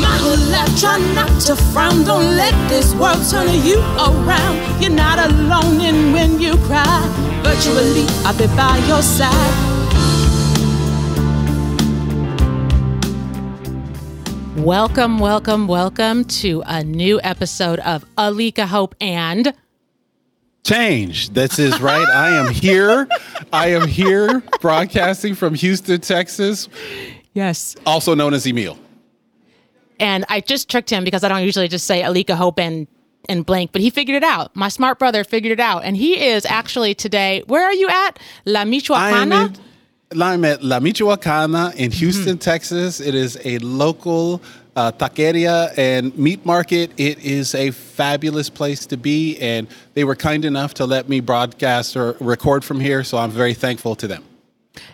My whole life, try not to frown. Don't let this world turn you around. You're not alone in when you cry. Virtually, I'll be by your side. Welcome, welcome, welcome to a new episode of Alika Hope and Change. This is right. I am here. I am here broadcasting from Houston, Texas, Yes. also known as Emil. And I just tricked him because I don't usually just say Alika Hope and and blank, but he figured it out. My smart brother figured it out. And he is actually today, where are you at? La I Michoacana? I'm at La Michoacana in Houston, Texas. It is a local uh, taqueria and meat market. It is a fabulous place to be, and they were kind enough to let me broadcast or record from here, so I'm very thankful to them.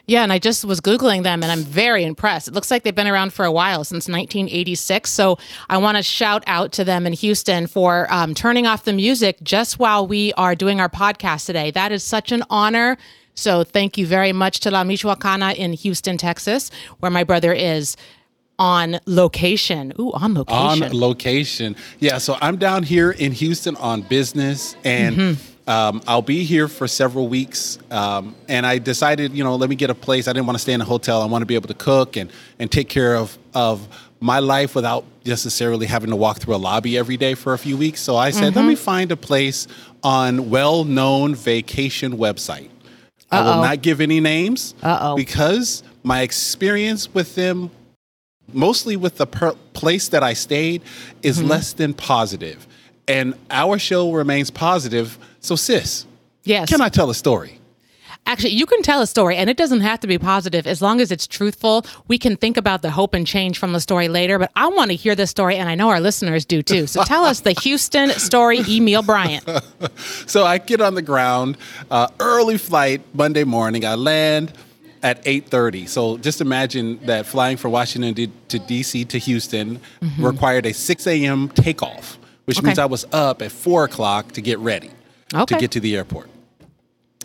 Yeah, and I just was Googling them and I'm very impressed. It looks like they've been around for a while, since 1986. So I want to shout out to them in Houston for um, turning off the music just while we are doing our podcast today. That is such an honor. So thank you very much to La Michoacana in Houston, Texas, where my brother is on location. Ooh, on location. on location. Yeah, so I'm down here in Houston on business, and Mm-hmm. Um, I'll be here for several weeks. Um, and I decided, you know, let me get a place. I didn't want to stay in a hotel. I want to be able to cook and and take care of of my life without necessarily having to walk through a lobby every day for a few weeks. So I said, Mm-hmm. let me find a place on well-known vacation website. I will not give any names Uh-oh. because my experience with them mostly with the per- place that I stayed is Mm-hmm. less than positive. And our show remains positive. So, sis, yes. can I tell a story? Actually, you can tell a story, and it doesn't have to be positive as long as it's truthful. We can think about the hope and change from the story later, but I want to hear this story, and I know our listeners do too. So tell us the Houston story, Emil Bryant. So I get on the ground, uh, early flight Monday morning. I land at 8:30. So just imagine that flying from Washington D- to DC to Houston required a 6 a.m. takeoff, which Okay. means I was up at 4 o'clock to get ready Okay. to get to the airport.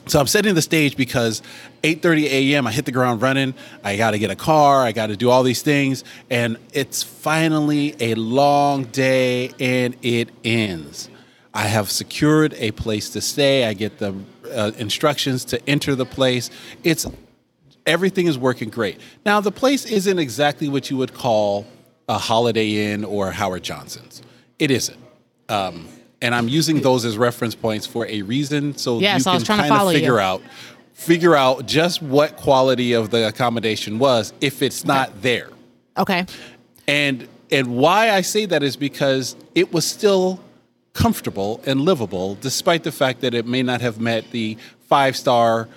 So I'm setting the stage because 8:30 a.m. I hit the ground running. I got to get a car. I got to do all these things, and it's finally a long day, and it ends. I have secured a place to stay. I get the uh, instructions to enter the place. It's everything is working great. Now the place isn't exactly what you would call a Holiday Inn or Howard Johnson's. It isn't. Um, and I'm using those as reference points for a reason, so Yes, you can was trying to kind of follow you. figure out figure out just what quality of the accommodation was if it's not there. Okay. And and why I say that is because it was still comfortable and livable, despite the fact that it may not have met the five star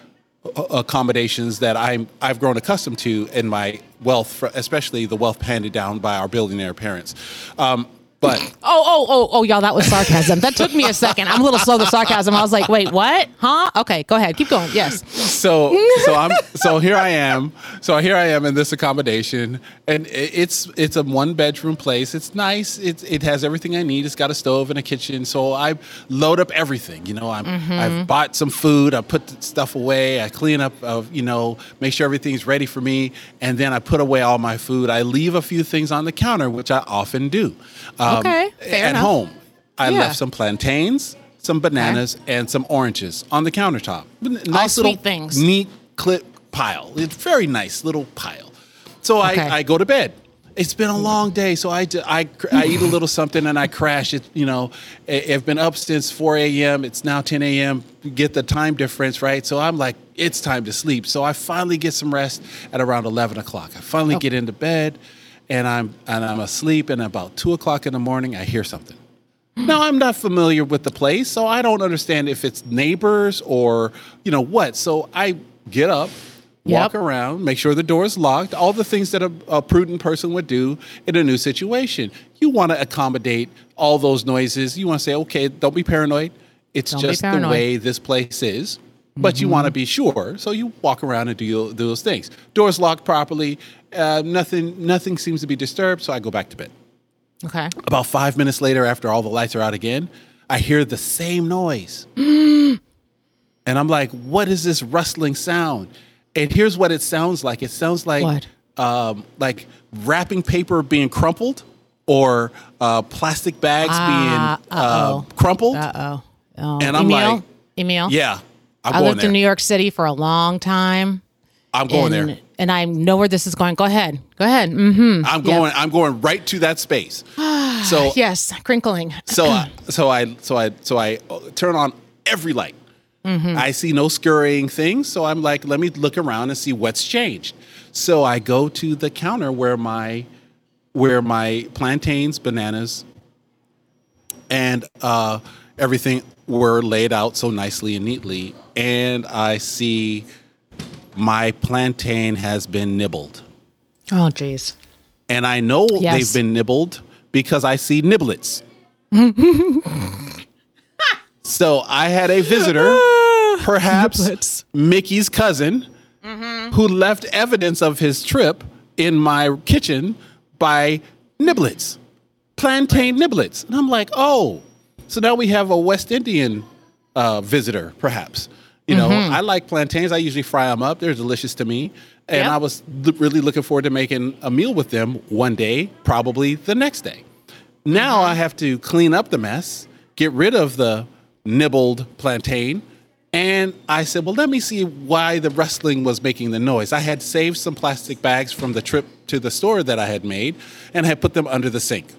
accommodations that I'm I've grown accustomed to in my wealth, especially the wealth handed down by our billionaire parents. Um, but Oh, oh, oh, oh, y'all, that was sarcasm. That took me a second. I'm a little slow to sarcasm. I was like, wait, what? Huh? Okay, go ahead. Keep going. Yes. so so I'm so here I am. So here I am in this accommodation, and it's it's a one bedroom place. It's nice. It it has everything I need. It's got a stove and a kitchen. So I load up everything. You know, I'm I've bought some food. I put stuff away. I clean up. Uh, you know, make sure everything's ready for me, and then I put away all my food. I leave a few things on the counter, which I often do. Um, Um, okay, fair at enough. home, I Yeah. left some plantains, some bananas, and some oranges on the countertop. Nice oh, sweet little things. neat clip pile. It's very nice little pile. So Okay. I, I go to bed. It's been a long day, so I, I, I eat a little something and I crash. It you know, I've been up since 4 a.m. It's now 10 a.m. Get the time difference right, so I'm like, it's time to sleep. So I finally get some rest at around 11 o'clock. I finally oh. get into bed, and I'm and I'm asleep. And about two o'clock in the morning, I hear something. Now I'm not familiar with the place, so I don't understand if it's neighbors or you know what. So I get up, walk Yep. around, make sure the door is locked, all the things that a, a prudent person would do in a new situation. You want to accommodate all those noises. You want to say, okay, don't be paranoid. It's Don't just the way this place is. But you mm-hmm. want to be sure, so you walk around and do, do those things. Doors locked properly. Uh, nothing, nothing seems to be disturbed. So I go back to bed. Okay. About five minutes later, after all the lights are out again, I hear the same noise. and I'm like, what is this rustling sound? And here's what it sounds like it sounds like What? Um, like wrapping paper being crumpled or uh, plastic bags Ah, being uh, crumpled. Oh, And I'm Emil, like, Emil. Yeah, I'm I lived in New York City for a long time. I'm going there. And I know where this is going. Go ahead. Go ahead. Mm-hmm. I'm going. I'm going right to that space. so Yes, crinkling. so I, so I so I so I uh, turn on every light. I see no scurrying things, so I'm like, let me look around and see what's changed. So I go to the counter where my where my plantains, bananas, and uh, everything were laid out so nicely and neatly, and I see my plantain has been nibbled, Oh, jeez. and I know Yes. they've been nibbled because I see niblets. so I had a visitor, perhaps Niblets. Mickey's cousin, who left evidence of his trip in my kitchen by niblets, plantain niblets. And I'm like, oh, so now we have a West Indian uh, visitor, perhaps. You know, mm-hmm. I like plantains. I usually fry them up. They're delicious to me. And Yep. I was l- really looking forward to making a meal with them one day, probably the next day. Now mm-hmm. I have to clean up the mess, get rid of the nibbled plantain. And I said, well, let me see why the rustling was making the noise. I had saved some plastic bags from the trip to the store that I had made and had put them under the sink.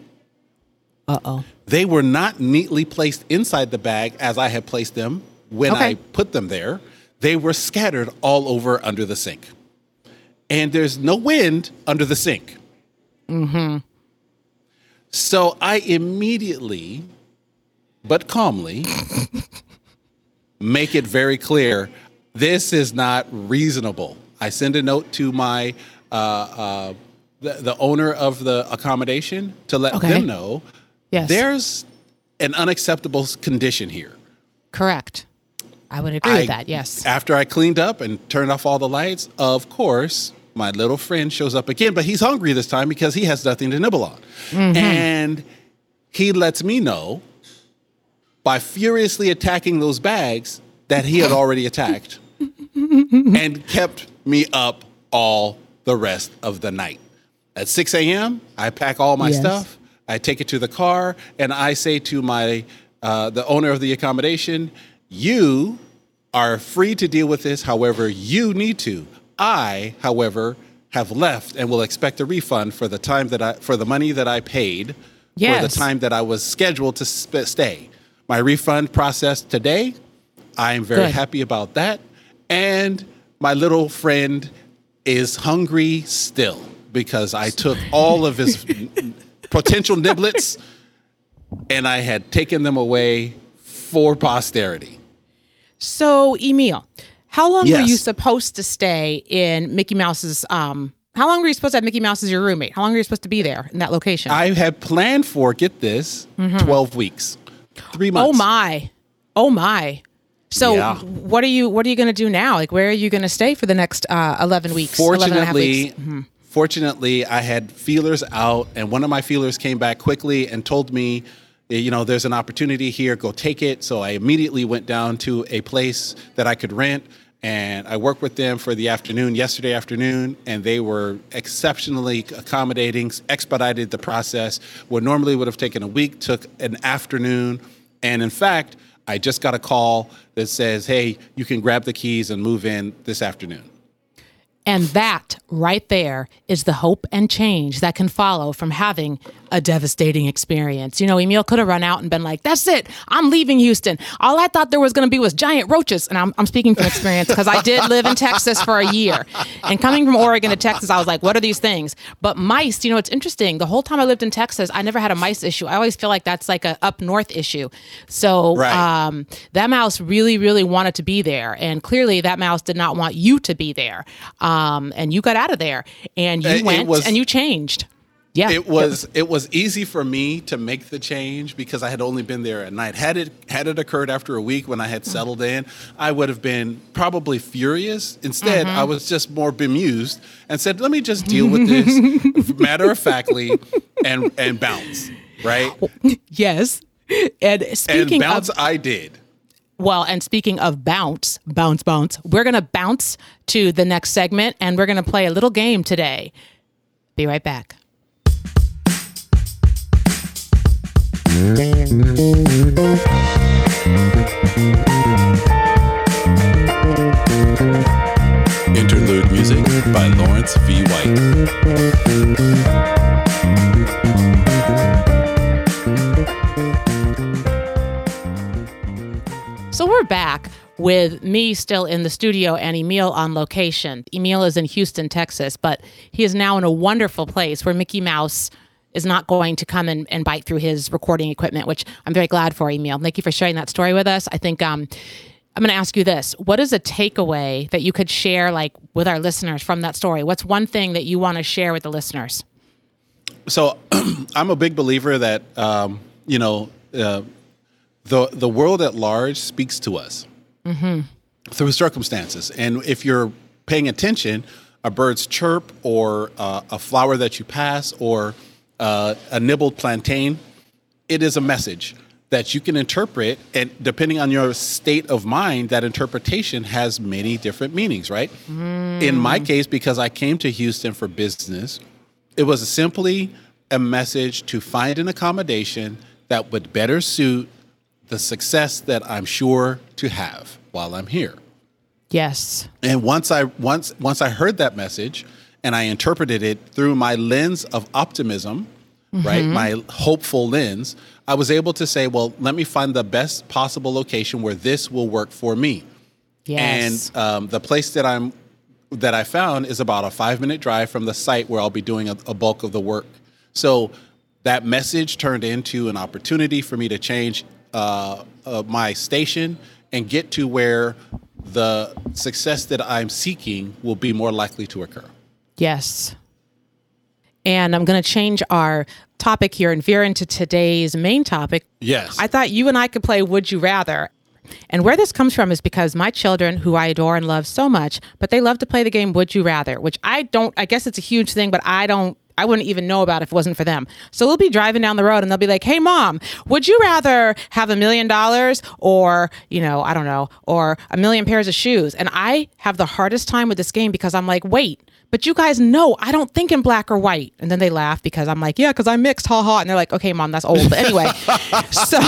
Uh-oh. They were not neatly placed inside the bag as I had placed them when Okay. I put them there. They were scattered all over under the sink. And there's no wind under the sink. Mm-hmm. So I immediately, but calmly, make it very clear this is not reasonable. I send a note to my uh, uh, the, the owner of the accommodation to let Okay. them know Yes. there's an unacceptable condition here. Correct. I would agree I- with that. Yes. After I cleaned up and turned off all the lights, of course, my little friend shows up again, but he's hungry this time because he has nothing to nibble on. Mm-hmm. And he lets me know by furiously attacking those bags that he had already attacked and kept me up all the rest of the night. At 6 a.m., I pack all my Yes. stuff, I take it to the car, and I say to my uh, the owner of the accommodation, "You are free to deal with this however you need to. I, however, have left and will expect a refund for the time that I for the money that I paid for the time that I was scheduled to sp- stay. My refund processed today. I am very Good. happy about that. And my little friend is hungry still because I took all of his potential niblets and I had taken them away for posterity. So, Emil, how long were you supposed to stay in Mickey Mouse's? Um, how long were you supposed to have Mickey Mouse as your roommate? How long were you supposed to be there in that location? I had planned for, get this, 12 weeks. Three months. oh my, oh my. So, Yeah. what are you? What are you going to do now? Like, where are you going to stay for the next uh, eleven weeks? 11 and a half fortunately weeks? Mm-hmm. fortunately i had feelers out and one of my feelers came back quickly and told me Eh, you know there's an opportunity here go take it. So i immediately went down to a place that i could rent and i worked with them for the afternoon yesterday afternoon and they were exceptionally accommodating expedited the process. What normally would have taken a week took an afternoon. And in fact i just got a call that says hey you can grab the keys and move in this afternoon And that right there is the hope and change that can follow from having a devastating experience. You know, Emil could have run out and been like, that's it, I'm leaving Houston. All I thought there was going to be was giant roaches. And I'm, I'm speaking from experience because I did live in Texas for a year. And coming from Oregon to Texas, I was like, what are these things? But mice, you know, it's interesting. The whole time I lived in Texas, I never had a mice issue. I always feel like that's like a up north issue. So Right. um, that mouse really, really wanted to be there. And clearly that mouse did not want you to be there. Um, and you got out of there and you It- it went was- and you changed. Yeah. it was it was easy for me to make the change because I had only been there a night. Had it had it occurred after a week when I had settled in, I would have been probably furious. Instead, Mm-hmm. I was just more bemused and said, "Let me just deal with this matter of factly and and bounce." Right? Yes. And And speaking bounce of I did. Well, and speaking of bounce, bounce, bounce, we're gonna bounce to the next segment and we're gonna play a little game today. Be right back. Interlude music by Lawrence V. White. So we're back with me still in the studio and Emil on location. Emil is in Houston, Texas, but he is now in a wonderful place where Mickey Mouse is not going to come and, and bite through his recording equipment, which I'm very glad for, Emil. Thank you for sharing that story with us. I think um, I'm going to ask you this. What is a takeaway that you could share like with our listeners from that story? What's one thing that you want to share with the listeners? So I'm a big believer that um, you know uh, the the world at large speaks to us through circumstances, and if you're paying attention, a bird's chirp or uh, a flower that you pass or uh, a nibbled plantain, it is a message that you can interpret, and depending on your state of mind, that interpretation has many different meanings. Right? In my case, because I came to Houston for business, it was simply a message to find an accommodation that would better suit the success that I'm sure to have while I'm here. Yes. And once I once once I heard that message and I interpreted it through my lens of optimism, right? My hopeful lens, I was able to say, well, let me find the best possible location where this will work for me. Yes. And um, the place that I'm that I found is about a five minute drive from the site where I'll be doing a, a bulk of the work. So that message turned into an opportunity for me to change uh, uh, my station and get to where the success that I'm seeking will be more likely to occur. Yes. And I'm going to change our topic here and veer into today's main topic. Yes. I thought you and I could play Would You Rather. And where this comes from is because my children, who I adore and love so much, but they love to play the game Would You Rather, which I don't, I guess it's a huge thing, but I don't, I wouldn't even know about if it wasn't for them. So we'll be driving down the road and they'll be like, hey, mom, would you rather have a million dollars or, you know, I don't know, or a million pairs of shoes? And I have the hardest time with this game because I'm like, wait, but you guys know I don't think in black or white. And then they laugh because I'm like, yeah, because I'm mixed, ha ha. And they're like, okay, mom, that's old. But anyway, so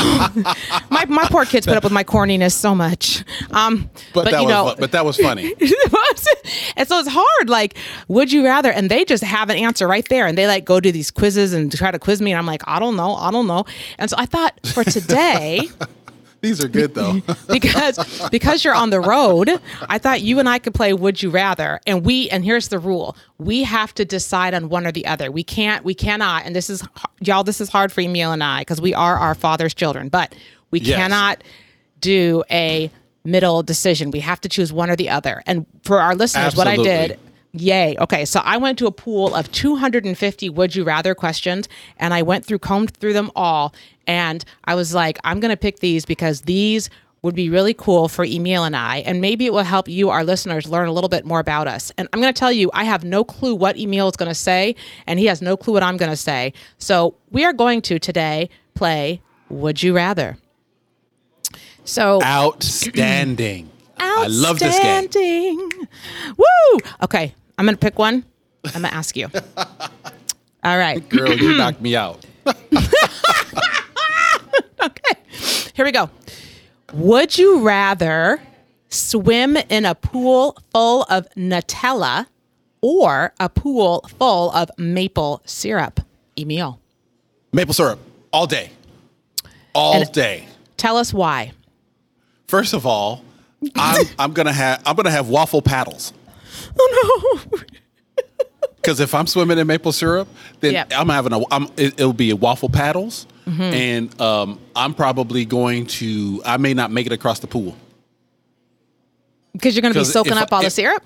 my, my poor kids put up with my corniness so much. Um, but, that you know, fu- but that was funny. and so it's hard. Like, would you rather? And they just have an answer right there. And they like go do these quizzes and try to quiz me. And I'm like, I don't know. I don't know. And so I thought for today, These are good though. because because you're on the road, I thought you and I could play Would You Rather. And we and here's the rule: we have to decide on one or the other. We can't. We cannot. And this is y'all. This is hard for Emil and I because we are our father's children. But we Yes. cannot do a middle decision. We have to choose one or the other. And for our listeners, what I did. Yay. Okay. So I went to a pool of 250 would you rather questions and I went through, combed through them all. And I was like, I'm going to pick these because these would be really cool for Emil and I. And maybe it will help you, our listeners, learn a little bit more about us. And I'm going to tell you, I have no clue what Emil is going to say, and he has no clue what I'm going to say. So we are going to today play Would You Rather. So Outstanding. I love this game. Outstanding. Woo! Okay, I'm gonna pick one. I'm gonna ask you. All right. Girl, you knocked me out. Okay. Here we go. Would you rather swim in a pool full of Nutella or a pool full of maple syrup? Emil, Maple syrup all day. All And- day. tell us why. First of all, I'm I'm gonna have I'm gonna have waffle paddles. Oh no. Because if I'm swimming in maple syrup, then Yep. I'm having a I'm, it, it'll be waffle paddles, Mm-hmm. and um, I'm probably going to I may not make it across the pool. Because you're gonna be soaking if up all I- the if- syrup?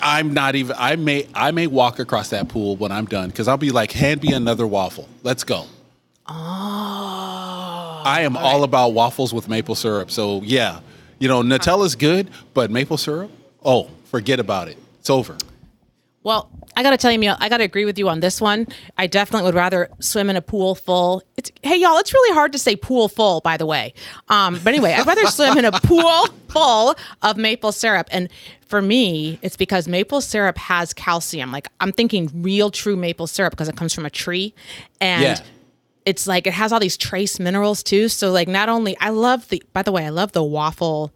I'm not even. I may I may walk across that pool when I'm done because I'll be like, hand me another waffle. Let's go. Oh. I am all about waffles with maple syrup. So yeah, you know Nutella's good, but maple syrup, oh, forget about it. It's over. Well, I got to tell you, Emil, I got to agree with you on this one. I definitely would rather swim in a pool full. It's hey y'all, it's really hard to say pool full, by the way. Um, but anyway, I'd rather swim in a pool full of maple syrup. And for me, it's because maple syrup has calcium. Like I'm thinking real, true maple syrup because it comes from a tree, and Yeah. it's like it has all these trace minerals too. So like not only I love the by the way, I love the waffle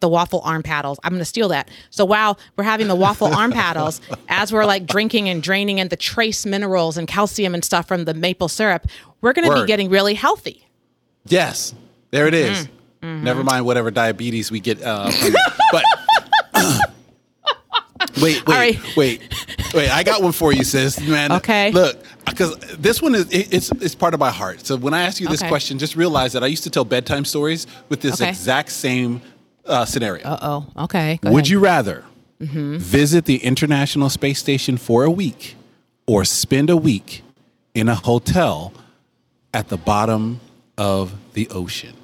the waffle arm paddles. I'm going to steal that. So while we're having the waffle arm paddles, as we're like drinking and draining in the trace minerals and calcium and stuff from the maple syrup, we're going to be getting really healthy. Yes, there it is. Mm-hmm. Never mind whatever diabetes we get. Uh, from but wait, wait, right. wait, wait! I got one for you, sis. Man, Okay. Look, because this one is it, it's it's part of my heart. So when I ask you this Okay. question, just realize that I used to tell bedtime stories with this Okay. exact same uh, scenario. Uh oh. Okay. Would ahead. Mm-hmm. you rather visit the International Space Station for a week or spend a week in a hotel at the bottom of the ocean?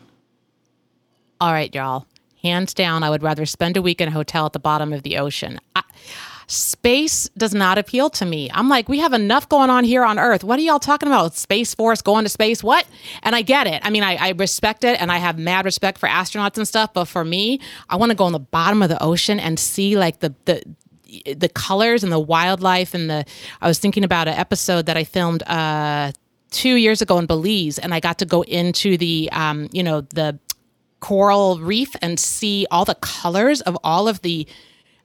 All right, y'all. Hands down, I would rather spend a week in a hotel at the bottom of the ocean. I, space does not appeal to me. I'm like, we have enough going on here on Earth. What are y'all talking about? Space Force going to space? What? And I get it. I mean, I, I respect it and I have mad respect for astronauts and stuff. But for me, I want to go on the bottom of the ocean and see like the, the, the colors and the wildlife and the I was thinking about an episode that I filmed uh two years ago in Belize and I got to go into the um you know the coral reef and see all the colors of all of the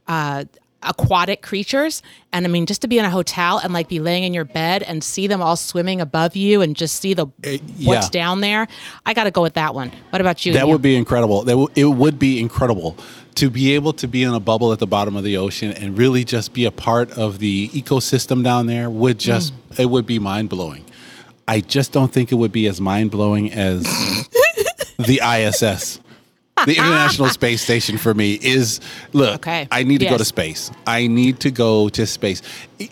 uh, aquatic creatures. And I mean, just to be in a hotel and like be laying in your bed and see them all swimming above you and just see the what's yeah. down there. I got to go with that one. What about you? That Ian? would be incredible. That w- it would be incredible to be able to be in a bubble at the bottom of the ocean and really just be a part of the ecosystem down there. Would just Mm. it would be mind blowing. I just don't think it would be as mind blowing as the ISS. The International Space Station for me is look. Okay. I need to go to space. I need to go to space.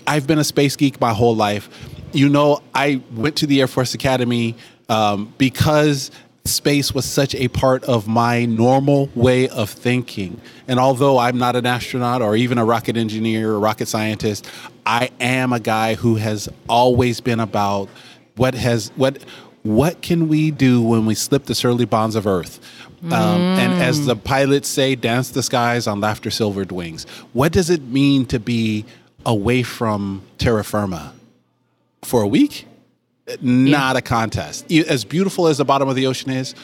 I've been a space geek my whole life. You know, I went to the Air Force Academy um, because space was such a part of my normal way of thinking. And although I'm not an astronaut or even a rocket engineer or rocket scientist, I am a guy who has always been about what has what what can we do when we slip the surly bonds of Earth? Um, And as the pilots say, dance the skies on laughter silvered wings. What does it mean to be away from terra firma for a week? Not a contest. As beautiful as the bottom of the ocean is,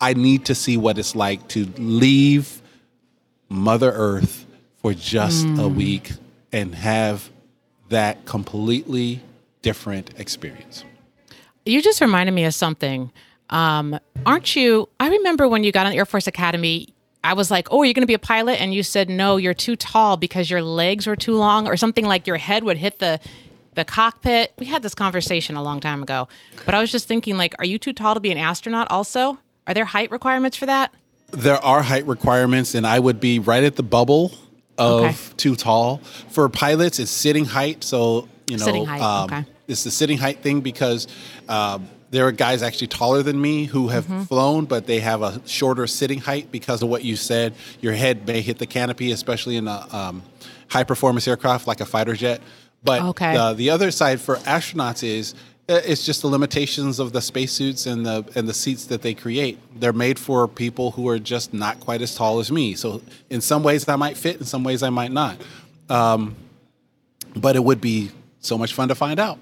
I need to see what it's like to leave Mother Earth for just a week and have that completely different experience. You just reminded me of something. Um, aren't you? I remember when you got on Air Force Academy, I was like, "Oh, are you going to be a pilot?" And you said, "No, you're too tall because your legs were too long, or something like your head would hit the the cockpit." We had this conversation a long time ago, but I was just thinking, like, are you too tall to be an astronaut? Also, are there height requirements for that? There are height requirements, and I would be right at the bubble of Okay. too tall. For pilots, it's sitting height. So, you know, Sitting height, um, okay. It's the sitting height thing because um, there are guys actually taller than me who have Mm-hmm. flown, but they have a shorter sitting height because of what you said. Your head may hit the canopy, especially in a um, high performance aircraft like a fighter jet. But Okay. uh, the other side for astronauts is uh, it's just the limitations of the spacesuits and the and the seats that they create. They're made for people who are just not quite as tall as me. So in some ways I might fit, in some ways I might not. Um, but it would be so much fun to find out.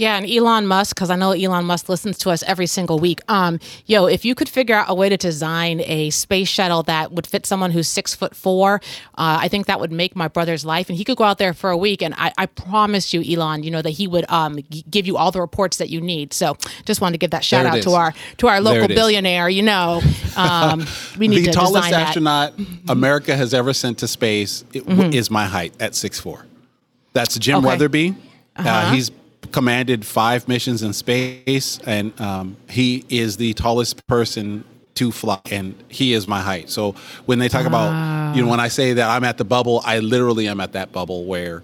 Yeah, and Elon Musk, because I know Elon Musk listens to us every single week. Um, yo, if you could figure out a way to design a space shuttle that would fit someone who's six foot four, uh, I think that would make my brother's life. And he could go out there for a week, and I, I promise you, Elon, you know that he would um, g- give you all the reports that you need. So, just wanted to give that shout out to our to our local billionaire. You know, um, we need the to tallest design that. astronaut America has ever sent to space it w- is my height at six four. That's Jim Okay. Wetherbee. uh Uh-huh. he's commanded five missions in space, and um, he is the tallest person to fly, and he is my height. So when they talk about, you know, when I say that I'm at the bubble, I literally am at that bubble where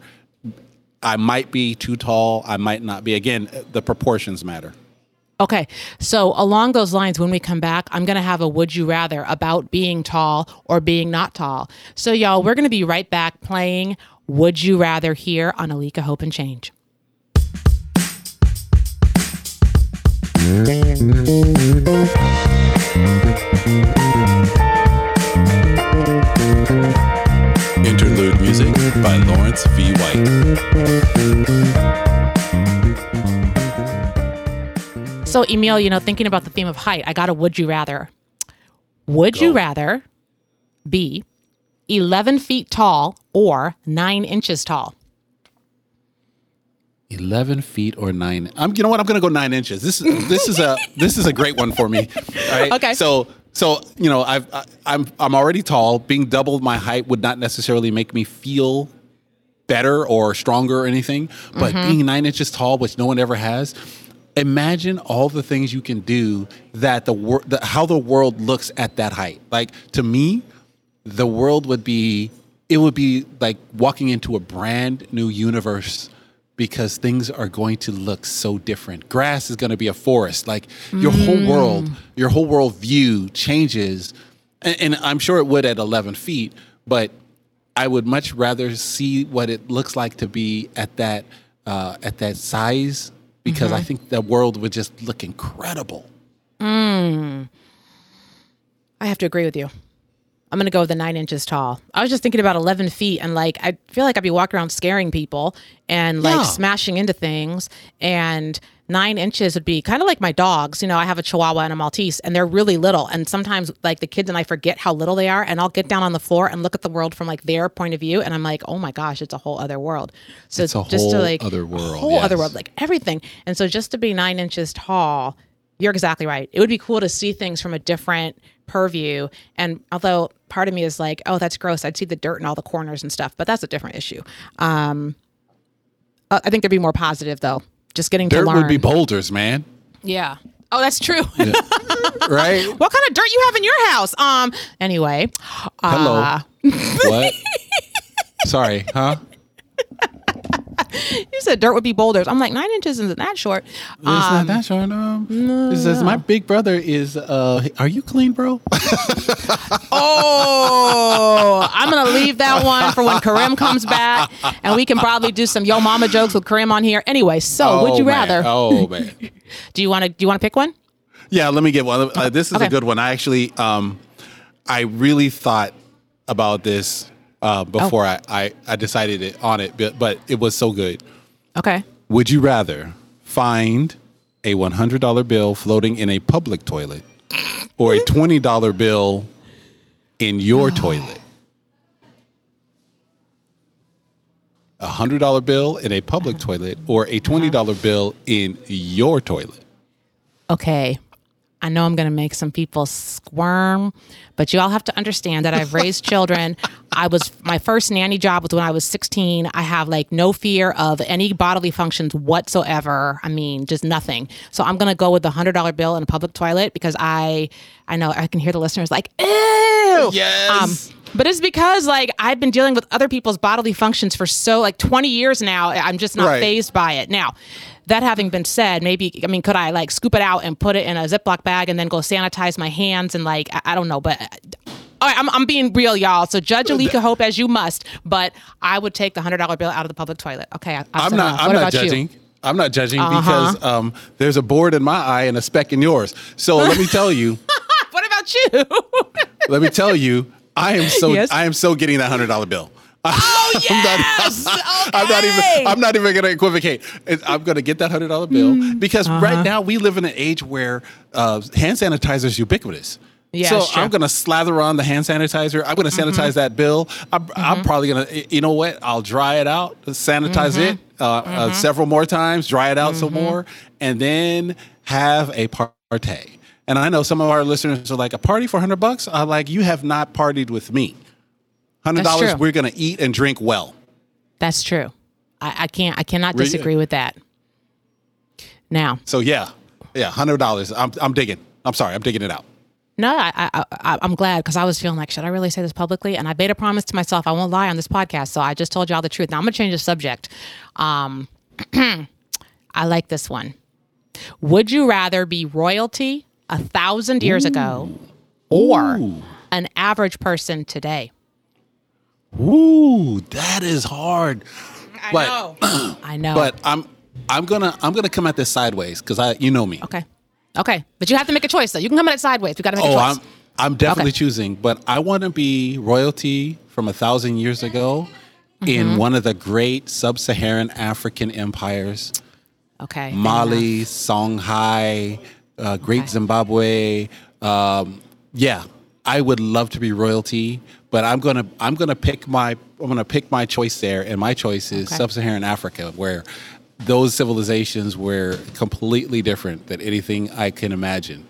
I might be too tall, I might not be. Again, the proportions matter. Okay. So, along those lines, when we come back, I'm going to have a would you rather about being tall or being not tall. So, y'all, we're going to be right back playing Would You Rather here on Alika Hope and Change. Interlude music by Lawrence V. White. So, Emil, you know, thinking about the theme of height, I got a would you rather. Would you rather be 11 feet tall or nine inches tall? 11 feet or nine. I'm, you know what? I'm going to go nine inches. This is this is a this is a great one for me. All right. Okay. So so you know I've I, I'm I'm already tall. Being double my height would not necessarily make me feel better or stronger or anything. But mm-hmm. being nine inches tall, which no one ever has. Imagine all the things you can do that the world, how the world looks at that height. Like to me, the world would be it would be like walking into a brand new universe because things are going to look so different. Grass is going to be a forest. Like your whole mm. world, your whole world view changes. And, and I'm sure it would at 11 feet, but I would much rather see what it looks like to be at that uh, at that size because I mm-hmm. think the world would just look incredible. Mm. I have to agree with you. I'm gonna go with the nine inches tall. I was just thinking about 11 feet, and like I feel like I'd be walking around scaring people and like Yeah. smashing into things. And nine inches would be kind of like my dogs. You know, I have a Chihuahua and a Maltese, and they're really little. And sometimes like the kids and I forget how little they are, and I'll get down on the floor and look at the world from like their point of view, and I'm like, oh my gosh, it's a whole other world. So It's just to whole like other world, whole other world, like everything. And so just to be nine inches tall you're exactly right. It would be cool to see things from a different purview. And although part of me is like, oh, that's gross. I'd see the dirt in all the corners and stuff, but that's a different issue. Um, I think there'd be more positive though. Just getting to Dirt learn. would be boulders, man. yeah. Oh, that's true. Right? what kind of dirt you have in your house? Um. Anyway. Hello. Uh, what? Sorry, huh? you said dirt would be boulders. I'm like nine inches isn't that short. It's not that short. Um, It says my big brother is. Uh, are you clean, bro? Oh, I'm gonna leave that one for when Karim comes back, and we can probably do some yo mama jokes with Karim on here. Anyway, so would you man. rather? Oh man. Do you want to? Do you want to pick one? Yeah, let me get one. Uh, this is Okay. a good one. I actually, um, I really thought about this uh, before I, I I decided it on it, but, but it was so good. Okay. Would you rather find a one hundred dollar bill floating in a public toilet, or a twenty dollar bill in your toilet? A hundred dollar bill in a public toilet, or a twenty dollar bill in your toilet. Okay. I know I'm going to make some people squirm, but you all have to understand that I've raised children. I was my first nanny job was when I was 16. I have like no fear of any bodily functions whatsoever. I mean, just nothing. So I'm going to go with the $100 bill in a public toilet because I I know I can hear the listeners like, "Ew." Yes. Um, but it's because like I've been dealing with other people's bodily functions for so like 20 years now. I'm just not Right. phased by it. Now, that having been said, maybe I mean, could I like scoop it out and put it in a Ziploc bag and then go sanitize my hands and like I, I don't know, but. All right, I'm, I'm being real, y'all. So judge Alika Hope as you must, but I would take the hundred dollar bill out of the public toilet. Okay, I, I'm not. I'm not judging. you? I'm not judging Uh-huh. because um, there's a board in my eye and a speck in yours. So let me tell you. What about you? let me tell you. I am so. Yes. I am so getting that hundred dollar bill. Oh yes. I'm not even. Okay. I'm not even going to equivocate. I'm going to get that hundred dollar bill Mm. because Uh-huh. right now we live in an age where uh, hand sanitizer is ubiquitous. Yeah, so. I'm going to slather on the hand sanitizer. I'm going to Mm-hmm. sanitize that bill. I'm, I'm probably going to. You know what? I'll dry it out, sanitize Mm-hmm. it uh, uh, several more times, dry it out some more, and then have a party. And I know some of our listeners are like, a party for hundred bucks. I'm like, you have not partied with me. Hundred dollars. We're going to eat and drink well. That's true. I, I can't. I cannot disagree with that. Now, So yeah, yeah, hundred dollars. I'm I'm digging. I'm sorry, I'm digging it out. No, I, I, I I'm glad because I was feeling like, should I really say this publicly? And I made a promise to myself I won't lie on this podcast. So I just told y'all the truth. Now I'm gonna change the subject. Um, I like this one. Would you rather be royalty a thousand years ago or an average person today? Ooh, that is hard. I But- know. I know. But I'm I'm gonna I'm gonna come at this sideways because I you know me. okay. Okay. But you have to make a choice though. You can come at it sideways. We got to make a choice. Oh. I'm I'm definitely Okay. choosing, but I want to be royalty from a thousand years ago Mm-hmm. in one of the great sub-Saharan African empires Okay. fair Mali, Songhai, uh, Great Okay. Zimbabwe. Um, yeah, I would love to be royalty, but I'm gonna I'm gonna pick my I'm gonna pick my choice there, and my choice is Okay. sub-Saharan Africa, where those civilizations were completely different than anything I can imagine.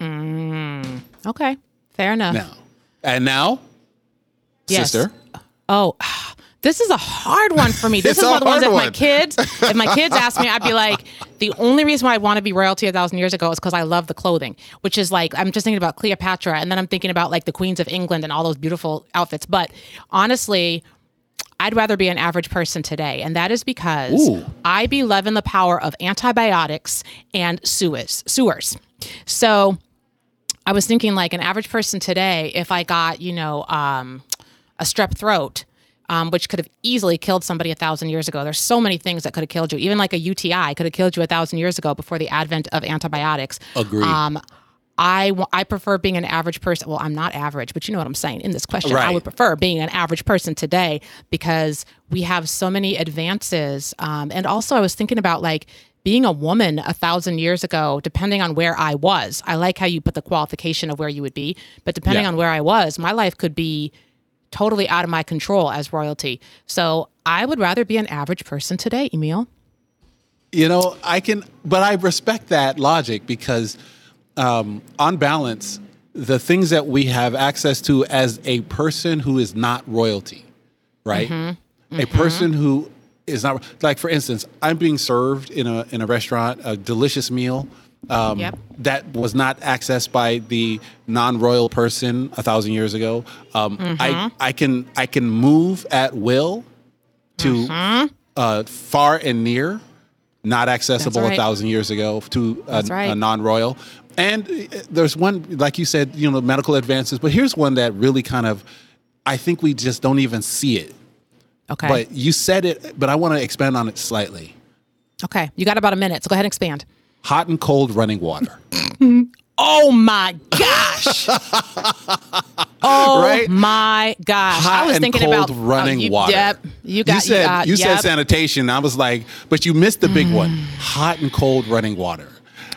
Mm. Okay. Fair enough. Now, and now, Yes. sister, Oh, this is a hard one for me. This is one of the ones if my kids, if my kids ask me, I'd be like, the only reason why I want to be royalty a thousand years ago is because I love the clothing, which is like I'm just thinking about Cleopatra, and then I'm thinking about like the queens of England and all those beautiful outfits. But honestly, I'd rather be an average person today, and that is because Ooh. I believe in the power of antibiotics and sewers. Sewers. So I was thinking like an average person today, if I got, you know, um, a strep throat, um, which could have easily killed somebody a thousand years ago. There's so many things that could have killed you. Even like a UTI could have killed you a thousand years ago before the advent of antibiotics. Agreed. Um, I, I prefer being an average person. Well, I'm not average, but you know what I'm saying in this question. I would prefer being an average person today because we have so many advances. Um, and also, I was thinking about like being a woman a thousand years ago, depending on where I was. I like how you put the qualification of where you would be, but depending Yeah. on where I was, my life could be totally out of my control as royalty. So I would rather be an average person today, Emil. You know, I can, but I respect that logic because, um, on balance, the things that we have access to as a person who is not royalty, right? A person who is not like, for instance, I'm being served in a in a restaurant a delicious meal. Um, Yep. That was not accessed by the non-royal person a thousand years ago. Um, I I can I can move at will to uh, far and near, not accessible That's a thousand years ago to a, right. a non-royal. And uh, there's one, like you said, you know, medical advances. But here's one that really kind of, I think we just don't even see it. Okay. But you said it, but I want to expand on it slightly. okay. You got about a minute, so go ahead and expand. Hot and cold running water, Oh my gosh. oh Right? my gosh. hot I was and thinking cold about oh, running you, water. Yep. You got You said uh, you yep. said sanitation. I was like, but you missed the big one: hot and cold running water.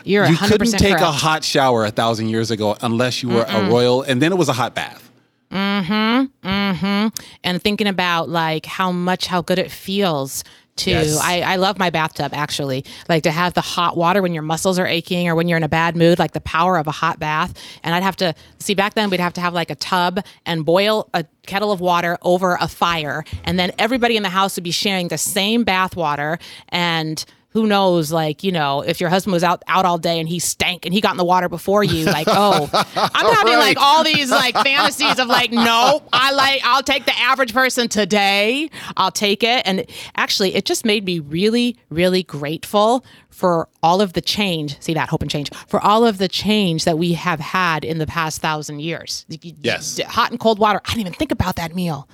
You're you 100% couldn't take a hot shower a thousand years ago unless you were a royal, and then it was a hot bath. Mm-hmm. Mm-hmm. And thinking about like how much how good it feels to Yes. I, I love my bathtub actually. Like to have the hot water when your muscles are aching or when you're in a bad mood like the power of a hot bath. And i'd have to see back then we'd have to have like a tub and boil a kettle of water over a fire. And then everybody in the house would be sharing the same bath water. And who knows, like, you know, if your husband was out out all day and he stank and he got in the water before you, like, oh, I'm having Right. like all these like fantasies of like, no, I like, I'll take the average person today. I'll take it. And actually, it just made me really, really grateful for all of the change. See that hope and change for all of the change that we have had in the past thousand years. Yes. hot and cold water. I didn't even think about that Emil.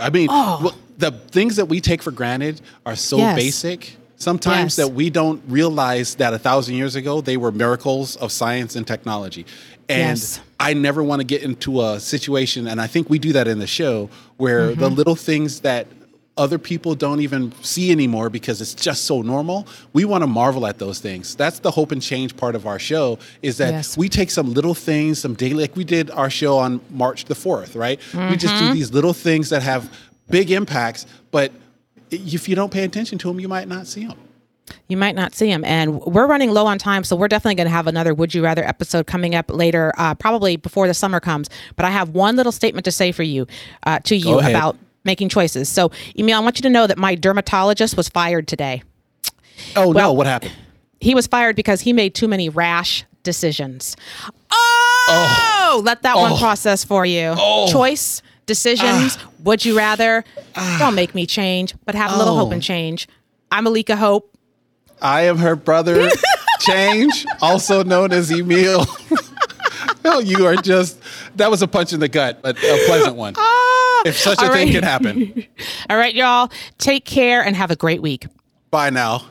I mean, oh. well, the things that we take for granted are so Oh. Yes. basic sometimes Yes. that we don't realize that a thousand years ago they were miracles of science and technology. And Yes. I never want to get into a situation, and I think we do that in the show, where Mm-hmm. the little things that other people don't even see anymore because it's just so normal. We want to marvel at those things. That's the hope and change part of our show is that Yes. we take some little things, some daily, like we did our show on March the 4th, right? We just Mm-hmm. do these little things that have big impacts, but if you don't pay attention to them, you might not see them. You might not see them. And we're running low on time, so we're definitely going to have another Would You Rather episode coming up later, uh, probably before the summer comes. But I have one little statement to say for you, uh, to you about making choices. So, Emil, I want you to know that my dermatologist was fired today. Oh no, what happened? He was fired because he made too many rash decisions. Oh, let that one process for you. Choice decisions. would you rather? Don't make me change, but have a little hope Oh. and change. I'm Alika Hope. I am her brother, Change, also known as Emil. no, you are just, that was a punch in the gut, but a pleasant one. Ah. if such a all thing right. can happen. All right, y'all. Take care and have a great week. Bye now.